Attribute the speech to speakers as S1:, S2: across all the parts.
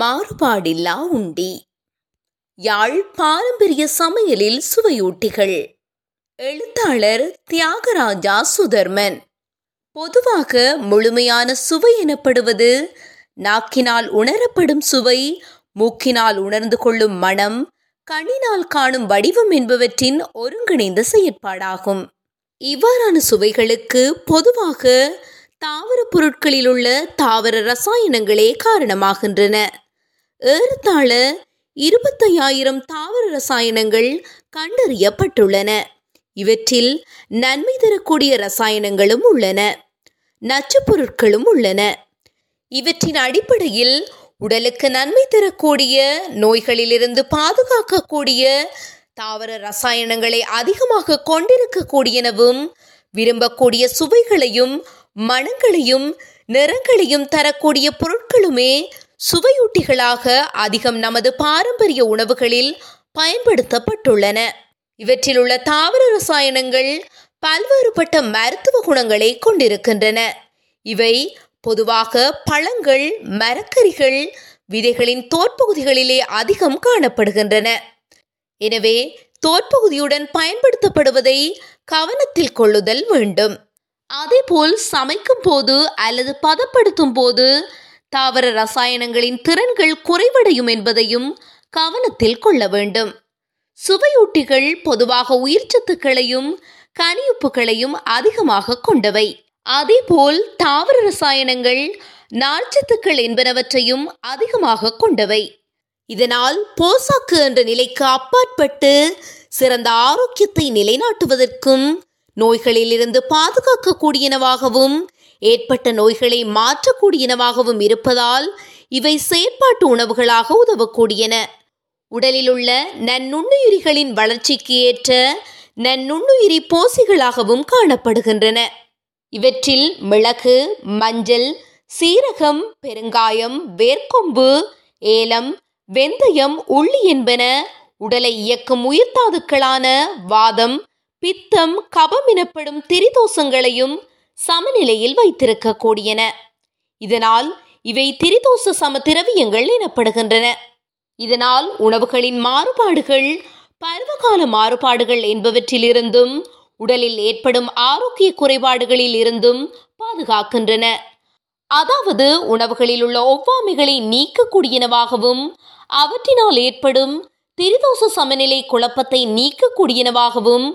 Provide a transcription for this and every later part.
S1: மாறுபாடில்லா உண்டி. யாழ் பாரம்பரிய சமையலில் சுவையூட்டிகள். எழுத்தாளர் தியாகராஜா சுதர்மன். பொதுவாக முழுமையான சுவை எனப்படுவது நாக்கினால் உணரப்படும் சுவை மூக்கினால் உணர்ந்து கொள்ளும் மனம் கண்ணினால் காணும் வடிவம் என்பவற்றின் ஒருங்கிணைந்த செயற்பாடாகும். இவ்வாறான சுவைகளுக்கு பொதுவாக தாவர பொருட்களில் உள்ள தாவர ரசாயனங்களே காரணமாகின்றன. ஏறத்தாழ இருபத்தையாயிரம் தாவர ரசாயனங்கள் கண்டறியப்பட்டுள்ளன. இவற்றில் நன்மை தரக்கூடிய ரசாயனங்களும் உள்ளன. நச்சுப் பொருட்களும் உள்ளன. இவற்றின் அடிப்படையில் உடலுக்கு நன்மை தரக்கூடிய நோய்களிலிருந்து பாதுகாக்கக்கூடிய தாவர ரசாயனங்களை அதிகமாக கொண்டிருக்கக்கூடியனவும் விரும்பக்கூடிய சுவைகளையும் மணங்களையும் நிறங்களையும் தரக்கூடிய பொருட்களுமே சுவையூட்டிகளாக அதிகம் நமது பாரம்பரிய உணவுகளில் பயன்படுத்தப்பட்டுள்ளன. இவற்றில் உள்ள தாவர ரசாயனங்கள் பல்வேறுபட்ட மருத்துவ குணங்களை கொண்டிருக்கின்றன. இவை பொதுவாக பழங்கள் மரக்கறிகள் விதைகளின் தோற்பகுதிகளிலே அதிகம் காணப்படுகின்றன. எனவே தோற்பகுதியுடன் பயன்படுத்தப்படுவதை கவனத்தில் கொள்ளுதல் வேண்டும். அதேபோல் சமைக்கும் போது அல்லது பதப்படுத்தும் போது தாவர ரசாயனங்களின் திறன்கள் குறைவடையும் என்பதையும் கவனத்தில் கொள்ள வேண்டும். சுவையூட்டிகள் பொதுவாக உயிர்ச்சத்துக்களையும் கனியுப்புகளையும் அதிகமாக கொண்டவை. அதேபோல் தாவர ரசாயனங்கள் நார்ச்சத்துக்கள் என்பனவற்றையும் அதிகமாக கொண்டவை. இதனால் போசாக்கு என்ற நிலைக்கு அப்பாற்பட்டு சிறந்த ஆரோக்கியத்தை நிலைநாட்டுவதற்கும் நோய்களிலிருந்து பாதுகாக்கக்கூடியனவாகவும் ஏற்பட்ட நோய்களை மாற்றக்கூடியனவாகவும் இருப்பதால் இவை செயற்பாட்டு உணவுகளாக உதவக்கூடியன. உடலில் உள்ள நன்னுண்ணுயிரிகளின் வளர்ச்சிக்கு ஏற்ற நன்னுண்ணுயிரி போசிகளாகவும் காணப்படுகின்றன. இவற்றில் மிளகு மஞ்சள் சீரகம் பெருங்காயம் வேர்க்கொம்பு ஏலம் வெந்தயம் உள்ளி என்பன உடலை இயக்கும் உயிர்த்தாதுக்களான வாதம் பித்தம் கபம் எனப்படும் திரிதோஷங்களையும் சமநிலையில் வைத்திருக்கக்கூடியன. இதனால் இவை திரிதோச சம திரவியங்கள் எனப்படுகின்றன. இதனால் உணவுகளின் மாறுபாடுகள் பருவகால மாறுபாடுகள் என்பவற்றிலிருந்தும் உடலில் ஏற்படும் ஆரோக்கிய குறைபாடுகளில் இருந்தும் பாதுகாக்கின்றன. அதாவது உணவுகளில் உள்ள ஒவ்வாமைகளை நீக்கக்கூடியனவாகவும் அவற்றினால் ஏற்படும் திரிதோச சமநிலை குழப்பத்தை நீக்கக்கூடியனவாகவும்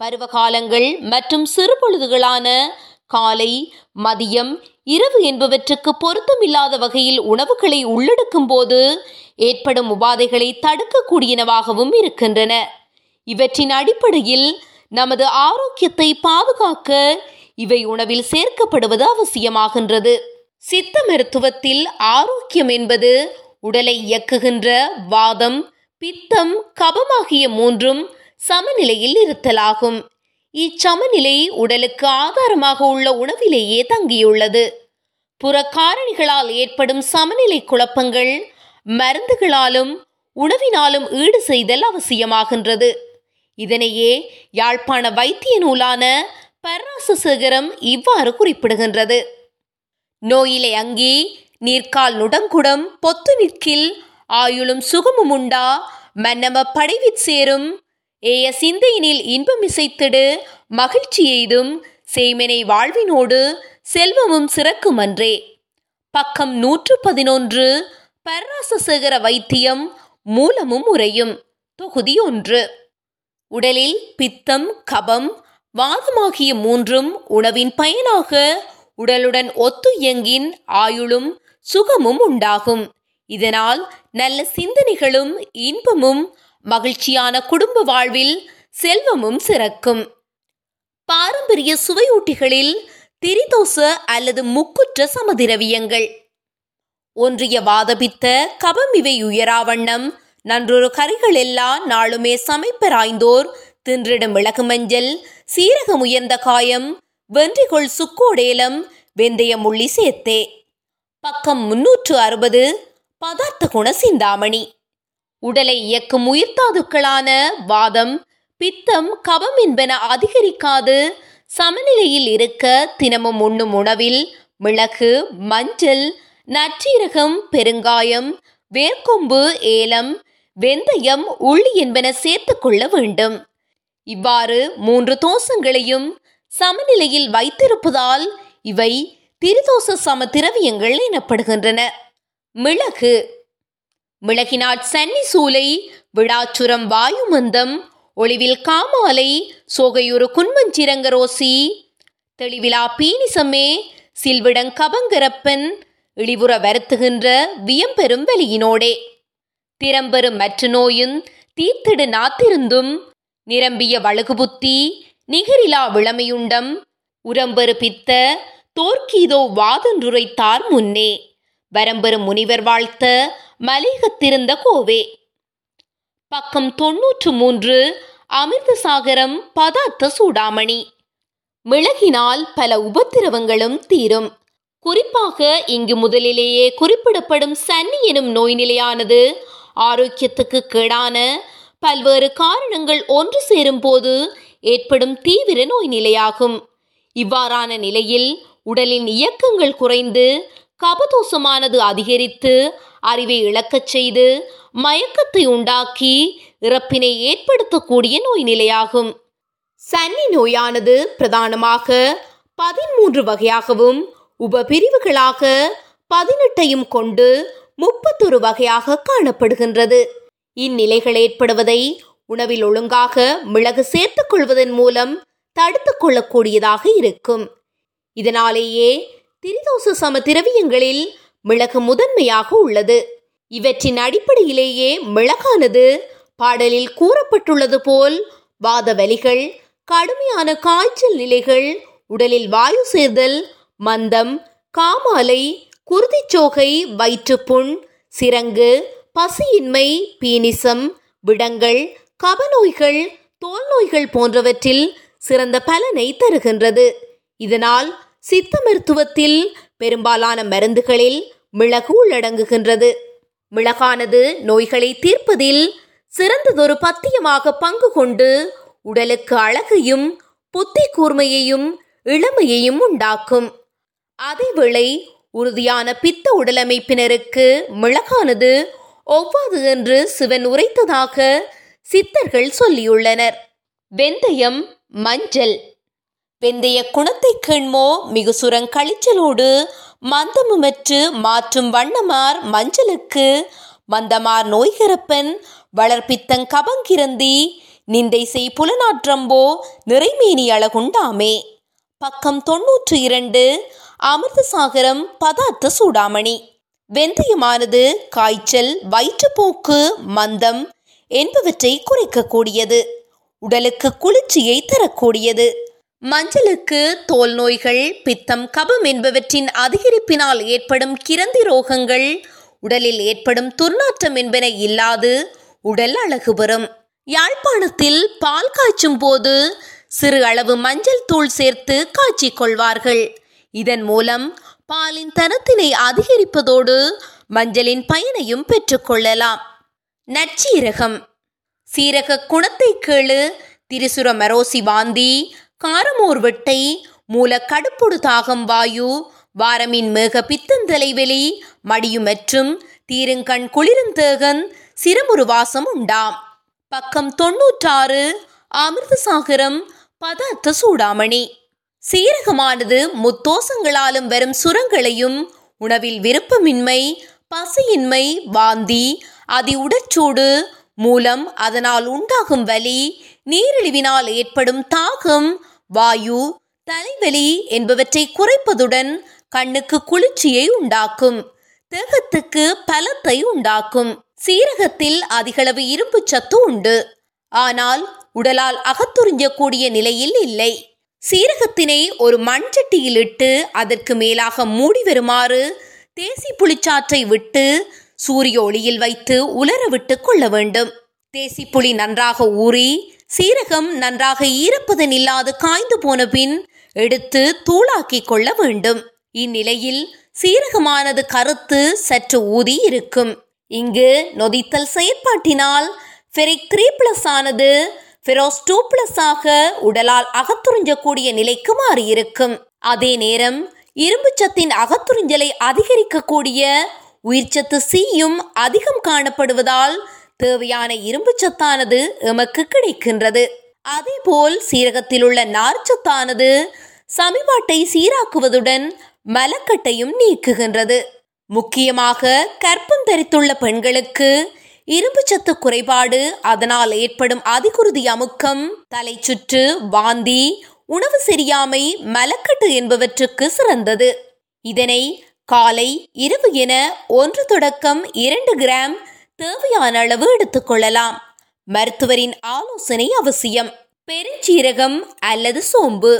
S1: பருவகாலங்கள் மற்றும் சிறுபொழுதுகளான காலை மதியம் இரவு என்பவற்றுக்கு பொருத்தமில்லாத வகையில் உணவுகளை உள்ளெடுக்கும் போது ஏற்படும் உபாதைகளை தடுக்கக்கூடியனவாகவும் இருக்கின்றன. இவற்றின் அடிப்படையில் நமது ஆரோக்கியத்தை பாதுகாக்க இவை உணவில் சேர்க்கப்படுவது அவசியமாகின்றது. சித்த மருத்துவத்தில் ஆரோக்கியம் என்பது உடலை இயக்குகின்ற வாதம் பித்தம் கபமாகிய மூன்றும் சமநிலையில் இருத்தலாகும். இச்சமநிலை உடலுக்கு ஆதாரமாக உள்ள உணவிலேயே தங்கியுள்ளது. புற காரணிகளால் ஏற்படும் சமநிலை குழப்பங்கள் மருந்துகளாலும் உணவினாலும் ஈடு செய்தல் அவசியமாகின்றது. இதனையே யாழ்ப்பாண வைத்திய நூலான பராசசேகரம் இவ்வாறு குறிப்பிடுகின்றது. நோயிலை அங்கி நீர்க்கால் நுடங்குடம் பொத்து நிற்கில் ஆயுளும் சுகமும் உண்டா மன்னம படைவிற் சேரும் ஏய சிந்தையினில் இன்பம் இசைத்திடு மகிழ்ச்சி எய்தும் சேமனை வாழ்வினோடு செல்வமும் சிறக்குமன்றே பக்கம் நூற்று பதினொன்று பராசசேகர வைத்தியம் மூலமும் உரையும். தொகுதி ஒன்று. உடலில் பித்தம் கபம் வாதமாகிய மூன்றும் உணவின் பயனாக உடலுடன் ஒத்து இயங்கின் ஆயுளும் சுகமும் உண்டாகும். இதனால் நல்ல சிந்தனைகளும் இன்பமும் மகிழ்ச்சியான குடும்ப வாழ்வில் செல்வமும் சிறக்கும். பாரம்பரிய சுவையூட்டிகளில் திரிதோச அல்லது முக்குற்ற சமதிரவியங்கள். ஒன்றிய வாதபித்த கபம் இவை உயராவண்ணம். நன்றொரு கறிகள் எல்லாம் நாளுமே சமைப்பராய்ந்தோர். தின்றிடும் மிளகு மஞ்சள் சீரகம் உயர்ந்த காயம் வென்றிகொள் சுக்கோடேலம் வெந்தயம் உள்ளி சேர்த்தே பக்கம் முன்னூற்று அறுபது பதார்த்த குண சிந்தாமணி. உடலை இயக்கும் உயிர்த்தாதுக்களான வாதம் பித்தம் கபம் என்பன அதிகரிக்காது. சமநிலையில் இருக்க தினமும் உண்ணும் உணவில் மிளகு மஞ்சள் நற்றீரகம் பெருங்காயம் வேர்க்கொம்பு ஏலம் வெந்தயம் உள்ளி என்பன சேர்த்துக் கொள்ள வேண்டும். இவ்வாறு மூன்று தோசங்களையும் சமநிலையில் வைத்திருப்பதால் இவை திரிதோச சம திரவியங்கள் எனப்படுகின்றன. மிளகு மிளகினாட் சன்னி சூலை விழாச்சுரம் வாயுமந்தம் ஒளிவில் காமாலை சோகையுறு குன்மஞ்சிரங்கரோசி தெளிவிலா பீனிசமே சில்விடங் கபங்கரப்பன் இழிவுற வருத்துகின்ற வியம்பெரும் வெளியினோடே. திறம்பெரும் மற்ற நோயும் தீர்த்திடு நாத்திருந்தும் நிரம்பிய வழுகுபுத்தி நிகரிலா விளமையுண்டம் உரம்பெரு பித்த தோற்கீதோ வாதன்றுரைத்தார் முன்னே. வரம்பெரும் முனிவர் வாழ்த்த மலிகத்திருந்த கோவே. பக்கம் தொன்னூற்று மூன்று அமிர்தசாகரம் பதார்த்த சூடாமணி. மிளகினால் பல உபத்திரவங்களும் தீரும். குறிப்பாக இங்கு முதலிலேயே குறிப்பிடப்படும் சன்னி எனும் நோய் நிலையானது ஆரோக்கியத்துக்கு கேடான பல்வேறு காரணங்கள் ஒன்று சேரும் போது ஏற்படும் தீவிர நோய் நிலையாகும் இவ்வாறான நிலையில் உடலின் இயக்கங்கள் குறைந்து கபதோஷமானது அதிகரித்து அறிவை இழக்கச் செய்து மயக்கத்தை உண்டாக்கி இறப்பினை ஏற்படுத்தக்கூடிய நோய் நிலையாகும். சன்னி நோயானது பிரதானமாக பதிமூன்று வகையாகவும் உபபிரிவுகளாக பதினெட்டையும் கொண்டு முப்பத்தொரு வகையாக காணப்படுகின்றது. இந்நிலைகள் ஏற்படுவதை உணவில் ஒழுங்காக மிளகு சேர்த்துக் கொள்வதன் மூலம் தடுத்துக் கொள்ளக்கூடியதாக இருக்கும். இதனாலேயே திரிதோச சம திரவியங்களில் மிளகு முதன்மையாக உள்ளது. இவற்றின் அடிப்படையிலேயே மிளகானது பாடலில் கூறப்பட்டுள்ளது போல் வாத வலிகள் கடுமையான காய்ச்சல் நிலைகள் உடலில் வாயு சேர்தல் மந்தம் காமாலை குருதிச்சோகை வயிற்றுப்புண் சிரங்கு பசியின்மை பீனிசம் விடங்கள் கபநோய்கள் தோல் நோய்கள் போன்றவற்றில் சிறந்த பலனை தருகின்றது. இதனால் சித்த மருத்துவத்தில் பெரும்பாலான மருந்துகளில் மிளகு உள்ளடங்குகின்றது மிளகானது நோய்களை தீர்ப்பதில் சிறந்ததொரு பத்தியமாக பங்கு கொண்டு உடலுக்கு அழகையும் புத்தி கூர்மையையும் இளமையையும் உண்டாக்கும். அதேவேளை உறுதியான பித்த உடலமைப்பினருக்கு மிளகானது ஒவ்வாது என்று சிவன் உரைத்ததாக சித்தர்கள் சொல்லியுள்ளனர். வெந்தயம் மஞ்சள். வெந்தய குணத்தை கண்மோ மிகு சுரங்களிச்சலோடு மந்தமுமற்று மாற்றும் வண்ணமார் மஞ்சளுக்கு. மந்தமார் நோய்கரப்பன் வளர்ப்பித்தங் கபங்கிருந்தி நிந்தை செய் புலனாற்றம்போ நிறைமேனி அழகுண்டாமே பக்கம் தொன்னூற்று இரண்டு அமிர்தசாகரம் பதார்த்த சூடாமணி. வெந்தயமானது காய்ச்சல் வயிற்றுப்போக்கு மந்தம் என்பவற்றை குறைக்கக்கூடியது. உடலுக்கு குளிர்ச்சியை தரக்கூடியது. மஞ்சளுக்கு தோல் நோய்கள் பித்தம் கபம் என்பவற்றின் அதிகரிப்பினால் ஏற்படும் கிரந்தி ரோகங்கள் உடலில் ஏற்படும் துர்நாற்றம் என்பன இல்லாது உடல் அழகு பெறும். யாழ்ப்பாணத்தில் பால் காய்ச்சும் போது சிறு அளவு மஞ்சள் தூள் சேர்த்து காய்ச்சிக் கொள்வார்கள். இதன் மூலம் பாலின் தரத்தினை அதிகரிப்பதோடு மஞ்சளின் பயனையும் பெற்றுக்கொள்ளலாம் நச்சீரகம். சீரக குணத்தை கேளு. திரிசுர மரோசி வாந்தி காரமோர் வெட்டை மூல கடுப்பொடு தாகம் வாயு வாரமின் மேக பித்தந்தலைவெளி மடியுமற்றும் தீருங்கண் குளிருந்தேகன் சிரமுரு வாசம் உண்டாம். பக்கம் தொன்னூற்றாறு அமிர்தசாகரம் பதார்த்த சூடாமணி. சீரகமானது முத்தோசங்களாலும் வரும் சுரங்களையும் உணவில் விருப்பமின்மை பசியின்மை வாந்தி அதி உடற்சூடு மூலம் அதனால் உண்டாகும் வலி நீரிழிவினால் ஏற்படும் தாகம் வாயு தலைவலி என்பவற்றை குறைப்பதுடன் கண்ணுக்கு குளிர்ச்சியை உண்டாக்கும். தேகத்துக்கு பலத்தை உண்டாக்கும். சீரகத்தில் அதிகளவு இரும்பு சத்து உண்டு. ஆனால் உடலால் அகத்துறிஞ்சக்கூடிய நிலையில் இல்லை. சீரகத்தினை ஒரு மண்சட்டியில் இட்டு அதற்கு மேலாக மூடி வருமாறு தேசி புளிச்சாற்றை விட்டு சூரிய ஒளியில் வைத்து உலர விட்டு கொள்ள வேண்டும். தேசி புளி நன்றாக ஊறி சீரகம் நன்றாக ஈரப்பதன் இல்லாது காய்ந்து போன பின் எடுத்து தூளாக்கி கொள்ள வேண்டும். இந்நிலையில் சீரகமானது கருத்து சற்று ஊதி இருக்கும். இங்கு நொதித்தல் செயற்பாட்டினால் ஃபெரிக் த்ரீ பிளஸ் ஆனது ஃபெரோஸ் டூ பிளஸ் ஆக உடலால் அகத்துறிஞ்சக்கூடிய நிலைக்கு மாறியிருக்கும். அதே நேரம் இரும்பு சத்தின் அகத்துறிஞ்சலை அதிகரிக்கக்கூடிய உயிர்ச்சத்து சீயும் அதிகம் காணப்படுவதால் தேவையான இரும்பு சத்தானது எமக்கு கிடைக்கின்றது. அதேபோல் சீரகத்தில் உள்ள நார்ச்சத்தானது சமிபாட்டை சீராக்குவதுடன் மலக்கட்டையும் நீக்குகின்றது. முக்கியமாக கற்பம் தரித்துள்ள பெண்களுக்கு இரும்பு சத்து குறைபாடு அதனால் ஏற்படும் அதிகுருதி அமுக்கம் தலைச்சுற்று வாந்தி உணவு சரியாமை மலக்கட்டு என்பவற்றுக்கு சிறந்தது. இதனை காலை இரவு என ஒன்று தொடக்கம் இரண்டு கிராம் தேவையான அளவு எடுத்துக்கொள்ளலாம் மருத்துவரின் ஆலோசனை அவசியம். பெருஞ்சீரகம் அல்லது சோம்பு.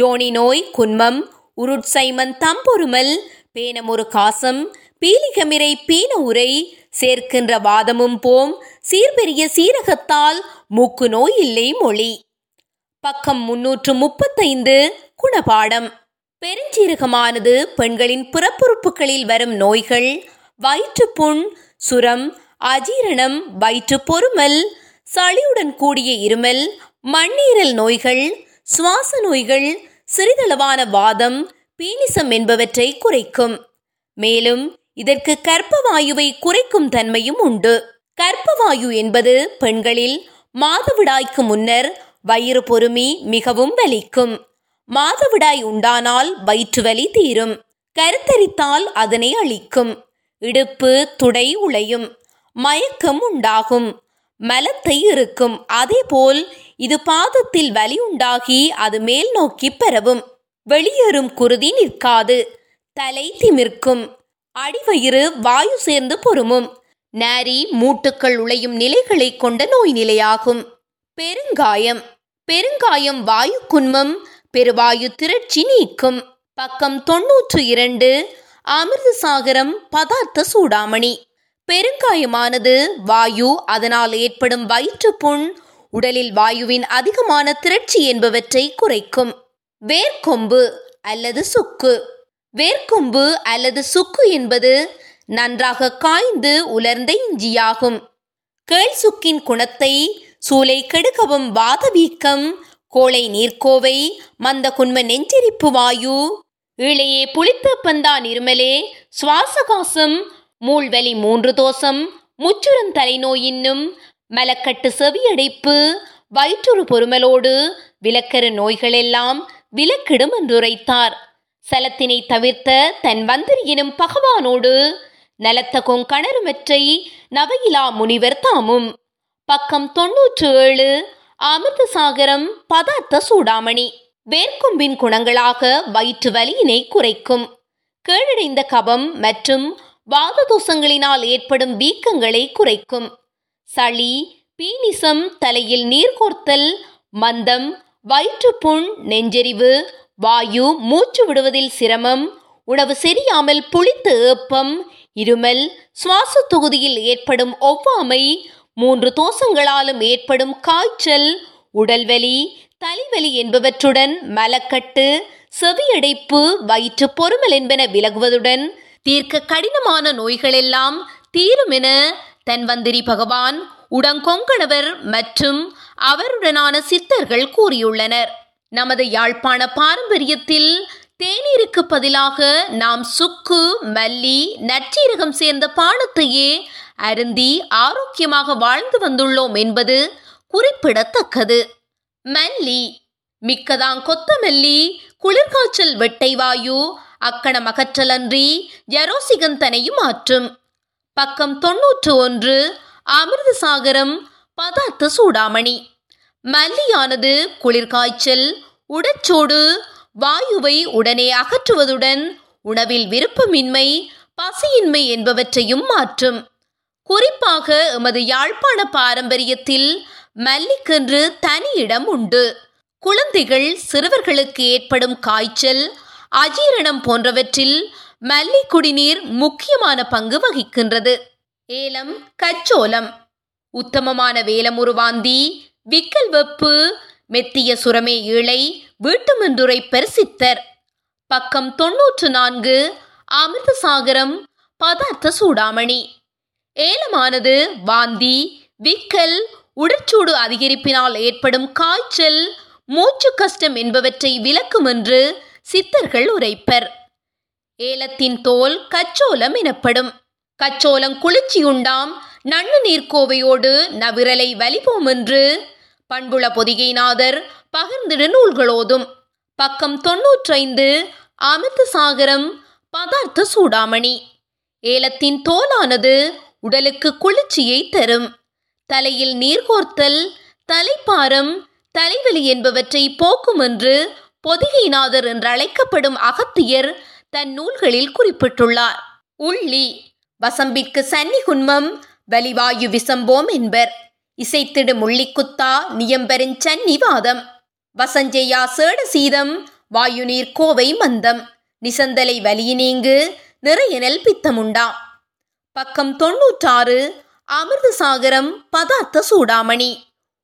S1: ஜோனி நோய் குன்மம் உருட்சைமன் தம்பொருமல் பேனமொரு காசம் பீலிகமிரை பீன உரை சேர்க்கின்ற வாதமும் போம் சீர்பெரிய சீரகத்தால் மூக்கு நோய் இல்லை மொழி. பக்கம் முன்னூற்று முப்பத்தைந்து குணபாடம். பெருஞ்சீரகமானது பெண்களின் பிறப்புறுப்புகளில் வரும் நோய்கள் வயிற்றுப்புண் சுரம் அஜீரணம் வயிற்று பொறுமல் சளியுடன் கூடிய இருமல் மண்ணீரல் நோய்கள் சுவாச நோய்கள் சிறிதளவான வாதம் பீனிசம் என்பவற்றை குறைக்கும். மேலும் இதற்கு கர்ப்பவாயுவை குறைக்கும் தன்மையும் உண்டு. கர்ப்பவாயு என்பது பெண்களில் மாதவிடாய்க்கு முன்னர் வயிறு பொறுமி மிகவும் வலிக்கும். மாதவிடாய் உண்டானால் வயிற்று வலி தீரும். கருத்தரித்தால் அதனை அளிக்கும் இடுப்பு துடை உளையும் மயக்கம் உண்டாகும். மலத்தை இருக்கும் அதேபோல் இது பாதத்தில் வலி உண்டாகி அது மேல் நோக்கி பெறவும் வெளியேறும் குருதி நிற்காது. தலை திமிர்க்கும். அடிவயிறு வாயு சேர்ந்து பொறுமும். நாரி மூட்டுக்கள் உழையும் நிலைகளை கொண்ட நோய் நிலையாகும். பெருங்காயம். பெருங்காயம் வாயு குன்மம். பெருவாயு திரட்சி நீக்கும். பக்கம் தொன்னூற்று இரண்டு அமிர்தசாகரம் பதார்த்த சூடாமணி பெருங்காயமானது வாயு அதனால் ஏற்படும் வயிற்றுப்புண் உடலில் வாயுவின் அதிகமான திரட்சி என்பவற்றை குறைக்கும். வேர்க்கொம்பு அல்லது சுக்கு. வேர்க்கொம்பு அல்லது சுக்கு என்பது நன்றாக காய்ந்து உலர்ந்த இஞ்சியாகும். கேள் சுக்கின் குணத்தை சூளை கெடுக்கவும் வாத வீக்கம் கோளை நீர்க்கோவை மந்த குன்ம நெஞ்செரிப்பு வாயு இளையே புளித்த பந்தான் இருமலே சுவாசகாசம் மூழ்வலி மூன்று தோசம் முச்சுரம் தலைநோயின்னும் மலக்கட்டு செவியடைப்பு வயிற்றுறு பொறுமலோடு விலக்கரு நோய்களெல்லாம் விலக்கிடும் என்றுரைத்தார். சலத்தினை தவிர்த்த தன் வந்திரி எனும் பகவானோடு நலத்த கொங்கணருமற்றை நவையிலா முனிவர் தாமும். பக்கம் தொன்னூற்று ஏழு அமிர்தசாகரம் பதார்த்த சூடாமணி. வேர்க்கொம்பின் குணங்களாக வயிற்று வலியினை குறைக்கும். கீழடைந்த கபம் மற்றும் வாததோஷங்களினால் ஏற்படும் வீக்கங்களை குறைக்கும். சளி பீனிசம் தலையில் நீர்கோர்த்தல் மந்தம் வயிற்றுப்புண் நெஞ்செரிவு வாயு மூச்சு விடுவதில் சிரமம் உணவு சரியாமல் புளித்த ஏப்பம் இருமல் சுவாச தொகுதியில் ஏற்படும் ஒவ்வாமை மூன்று தோசங்களாலும் ஏற்படும் காய்ச்சல் உடல்வலி தலைவலி என்பவற்றுடன் மலக்கட்டு செவியடைப்பு வயிற்று பொறுமல் என்பன விலகுவதுடன் தீர்க்க கடினமான நோய்களெல்லாம் தீரும் என தன்வந்திரி பகவான் உடங்கொங்கணவர் மற்றும் அவருடனான சித்தர்கள் கூறியுள்ளனர். நமது யாழ்ப்பாண பாரம்பரியத்தில் தேநீருக்கு பதிலாக நாம் சுக்கு மல்லி நச்சீரகம் சேர்ந்த பானத்தையே அருந்தி ஆரோக்கியமாக வாழ்ந்து வந்துள்ளோம் என்பது குறிப்பிடத்தக்கது. மல்லி. மிக்கதாங் கொத்தமல்லி குளிர்காய்ச்சல் வெட்டை வாயு அக்கணம் அகற்றலன்றி ஜரோசிகந்தனையும் ஆற்றும். பக்கம் தொன்னூற்று ஒன்று அமிர்தசாகரம் பதார்த்த சூடாமணி. மல்லியானது குளிர்காய்ச்சல் உடச்சோடு வாயுவை உடனே அகற்றுவதுடன் உணவில் விருப்பமின்மை பசியின்மை என்பவற்றையும் மாற்றும் குறிப்பாக எமது யாழ்ப்பாண பாரம்பரியத்தில் மல்லிக்கென்று தனி இடம் உண்டு. குழந்தைகள் சிறுவர்களுக்கு ஏற்படும் காய்ச்சல் அஜீரணம் போன்றவற்றில் மல்லி குடிநீர் முக்கியமான பங்கு வகிக்கின்றது. ஏலம் கச்சோலம். உத்தமமான வேலமுருவாந்தி விக்கல் வெப்பு மெத்திய சுரமே இழை வீட்டுமென்றுரை பெருசித்தர். பக்கம் தொன்னூற்று நான்கு அமிர்தசாகரம் பதார்த்த சூடாமணி. ஏலமானது வாந்தி விக்கல் உடற்சூடு அதிகரிப்பினால் ஏற்படும் காய்ச்சல் மூச்சு கஷ்டம் என்பவற்றை விளக்கும் என்று சித்தர்கள் உரைப்பர். ஏலத்தின் தோல் கச்சோலம் எனப்படும். கச்சோலம் குளிர்ச்சியுண்டாம் நன்னு நீர்க்கோவையோடு நவிரலை வலிப்போம் என்று பண்புள பொதிகைநாதர் பகிர்ந்திடு நூல்களோதும். பக்கம் தொன்னூற்றைந்து அமிர்த சாகரம் பதார்த்த சூடாமணி. ஏலத்தின் தோலானது உடலுக்கு குளிர்ச்சியை தரும். தலையில் நீர்கோர்த்தல் தலைப்பாரம் தலைவலி என்பவற்றை போக்கும் என்று பொதிகைநாதர் என்று அழைக்கப்படும் அகத்தியர் தன் நூல்களில் குறிப்பிட்டுள்ளார். உள்ளி வசம்பிற்கு சன்னி குன்மம் வலிவாயு விசம்போம் என்பர். இசைத்திடும் முள்ளிக்குத்தா நியம்பெருஞ் சன்னிவாதம். வசஞ்செய்யா சேட சீதம் வாயுநீர் கோவை மந்தம். நிசந்தலை வலியினீங்கு நிறையனல் பித்தமுண்டா. பக்கம் தொன்னூற்றாறு அமிர்தசாகரம் பதார்த்த சூடாமணி.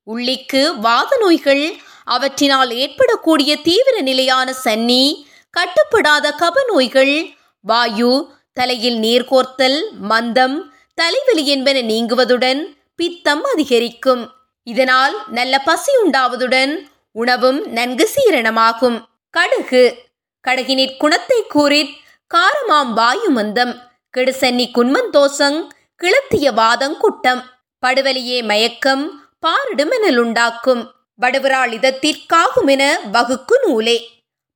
S1: உள்ளிக்கு வாத நோய்கள் அவற்றினால் ஏற்படக்கூடிய தீவிர நிலையான சன்னி கட்டுப்படாத கப நோய்கள் வாயு தலையில் நீர்கோர்த்தல் மந்தம் தலைவலி என்பன நீங்குவதுடன் பித்தம் அதிகரிக்கும். இதனால் நல்ல பசி உண்டாவதுடன் உணவும் நன்கு சீரணமாகும். கடுகு. கடுகினிற் குணத்தை கூறிற் காரமாம் வாயு மந்தம். கெடுசன்னி குன்மந்தோசங் கிளத்திய வாதங்குட்டம் படுவலியே மயக்கம் பாரிடுமெனலுண்டாக்கும் வடுவரால் இதத்திற்காகுமென வகுக்கு நூலே.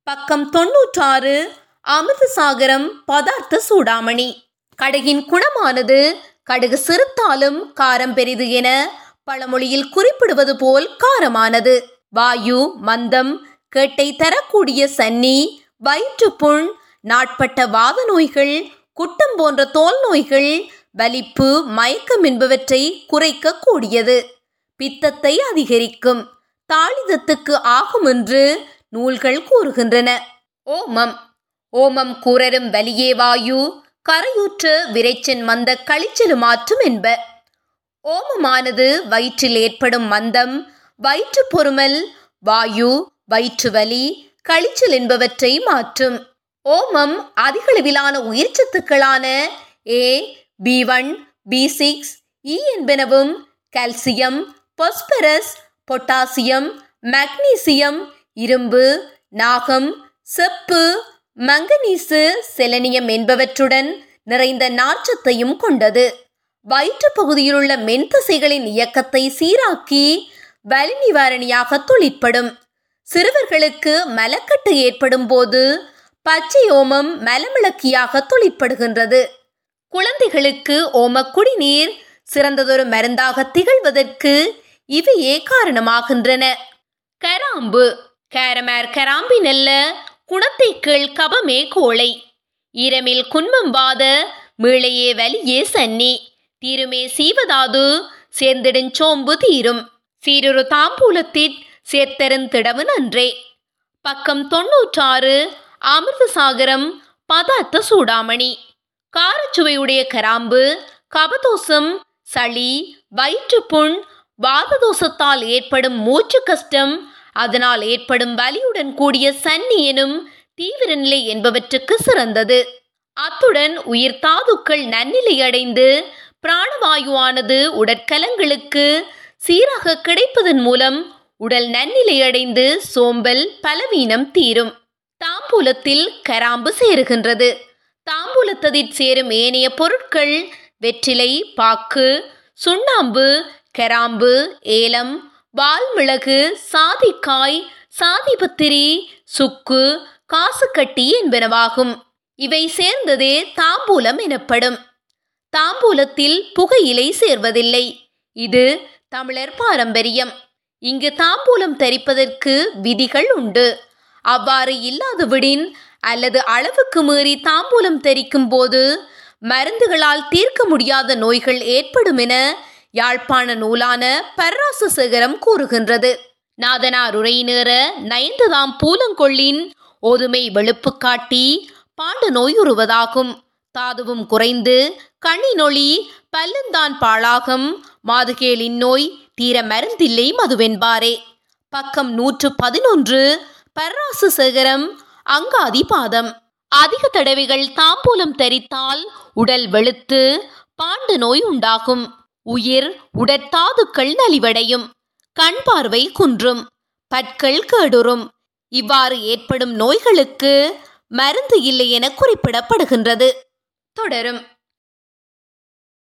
S1: பக்கம் தொன்னூற்றாறு அமிர்த சாகரம் பதார்த்த சூடாமணி. கடுகின் குணமானது கடுகு சிறுத்தாலும் காரம் பெரிது என பழமொழியில் குறிப்பிடுவது போல் காரமானது. வாயு மந்தம் கேட்டை தரக்கூடிய சன்னி வயிற்றுப்புண் நாட்பட்ட வாத நோய்கள் குட்டம் போன்ற தோல் நோய்கள் வலிப்பு மயக்கம் என்பவற்றை குறைக்க கூடியது பித்தத்தை அதிகரிக்கும். தாளிதத்துக்கு ஆகும் என்று நூல்கள் கூறுகின்றன. ஓமம். ஓமம் கூறரும் வலியே வாயு கரையூற்று விரைச்சன் மந்த கழிச்சலுமாற்றும் என்ப. ஓமமானது வயிற்றில் ஏற்படும் மந்தம் வயிற்று பொறுமல் வாயு வயிற்று வலி கழிச்சல் என்பவற்றை மாற்றும். ஓமம் அதிகளவிலான உயிர்ச்சத்துக்களான A B one B six E என்பனவும் கால்சியம் பொஸ்பரஸ் பொட்டாசியம் மக்னீசியம் இரும்பு நாகம் செப்பு மங்கனீசு செலனியம் என்பவற்றுடன் நிறைந்த நாற்றத்தையும் கொண்டது. வயிற்று பகுதியிலுள்ள மென்தசைகளின் இயக்கத்தை சீராக்கி வலி நிவாரணியாக தொழிற்படும். சிறுவர்களுக்கு மலக்கட்டு ஏற்படும் போது பச்சை ஓமம் மலமிளக்கியாக தொழிற்படுகின்றது. குழந்தைகளுக்கு ஓம குடிநீர் சிறந்ததொரு மருந்தாக திகழ்வதற்கு இவையே காரணமாகின்றன. கராம்பு கேரமேர் கராம்பி நல்ல குணத்தை கீழ் கபமே கோளை ஈரமில் குன்மம்பாத மீளையே வலியே சன்னி. தீருமே சீவதாது சேர்ந்திடுஞ்சோம்பு தீரும். சீரொரு தாம்பூலத்திற் சேர்த்தருந்திடவு நன்றே. பக்கம் தொன்னூற்றாறு அமிர்த சாகரம் பதார்த்த சூடாமணி. காரச்சுவையுடைய கராம்பு கபதோஷம் சளி வயிற்றுப்புண் வாததோஷத்தால் ஏற்படும் மூச்சு கஷ்டம் அதனால் ஏற்படும் வலியுடன் கூடிய சன்னி எனும் தீவிர நிலை என்பவற்றுக்கு சிறந்தது. அத்துடன் உயிர் தாதுக்கள் நன்னிலை அடைந்து பிராணவாயுவானது உடற்கலங்களுக்கு சீராக கிடைப்பதன் மூலம் உடல் நன்னிலை அடைந்து சோம்பல் பலவீனம் தீரும். தாம்பூலத்தில் கராம்பு சேருகின்றது. தாம்பூலத்ததில் சேரும் ஏனைய பொருட்கள் வெற்றிலை பாக்கு சுண்ணாம்பு கராம்பு ஏலம் வால்மிளகு சாதிக்காய் சாதிபத்திரி சுக்கு காசுக்கட்டி என்பனவாகும். இவை சேர்ந்ததே தாம்பூலம் எனப்படும். தாம்பூலத்தில் புகையிலை சேர்வதில்லை. இது தமிழர் பாரம்பரியம். இங்கு தாம்பூலம் தரிப்பதற்கு விதிகள் உண்டு. அவ்வாறு இல்லாதவிடின் அல்லது அளவுக்கு மீறி தாம்பூலம் தெரிக்கும் போது மருந்துகளால் தீர்க்க முடியாத நோய்கள் ஏற்படும் என யாழ்ப்பாண நூலான பர்ராச சேகரம் கூறுகின்றது. நாதனார் உரை நேர நயந்ததாம் பூலங்கொள்ளின் ஓதுமை வெளுப்பு காட்டி பாண்டு நோய் தாதுவும் குறைந்து கண்ணி நொழி பல்லுந்தான் பாழாகும். மாதுகேலின் நோய் தீர மருந்தில்லை மதுவென்பாரே. பக்கம் நூற்று பதினொன்று பர்ராசு சேகரம் அங்காதி பாதம் அதிக தடவைகள் தாம்பூலம் தரித்தால் உடல் வெளுத்து பாண்டு நோய் உண்டாகும். உயிர் உடற்தாதுக்கள் நலிவடையும். கண் பார்வை குன்றும். பற்கள் கேடுறும். இவ்வாறு ஏற்படும் நோய்களுக்கு மருந்து இல்லை என குறிப்பிடப்படுகின்றது. தொடரும்.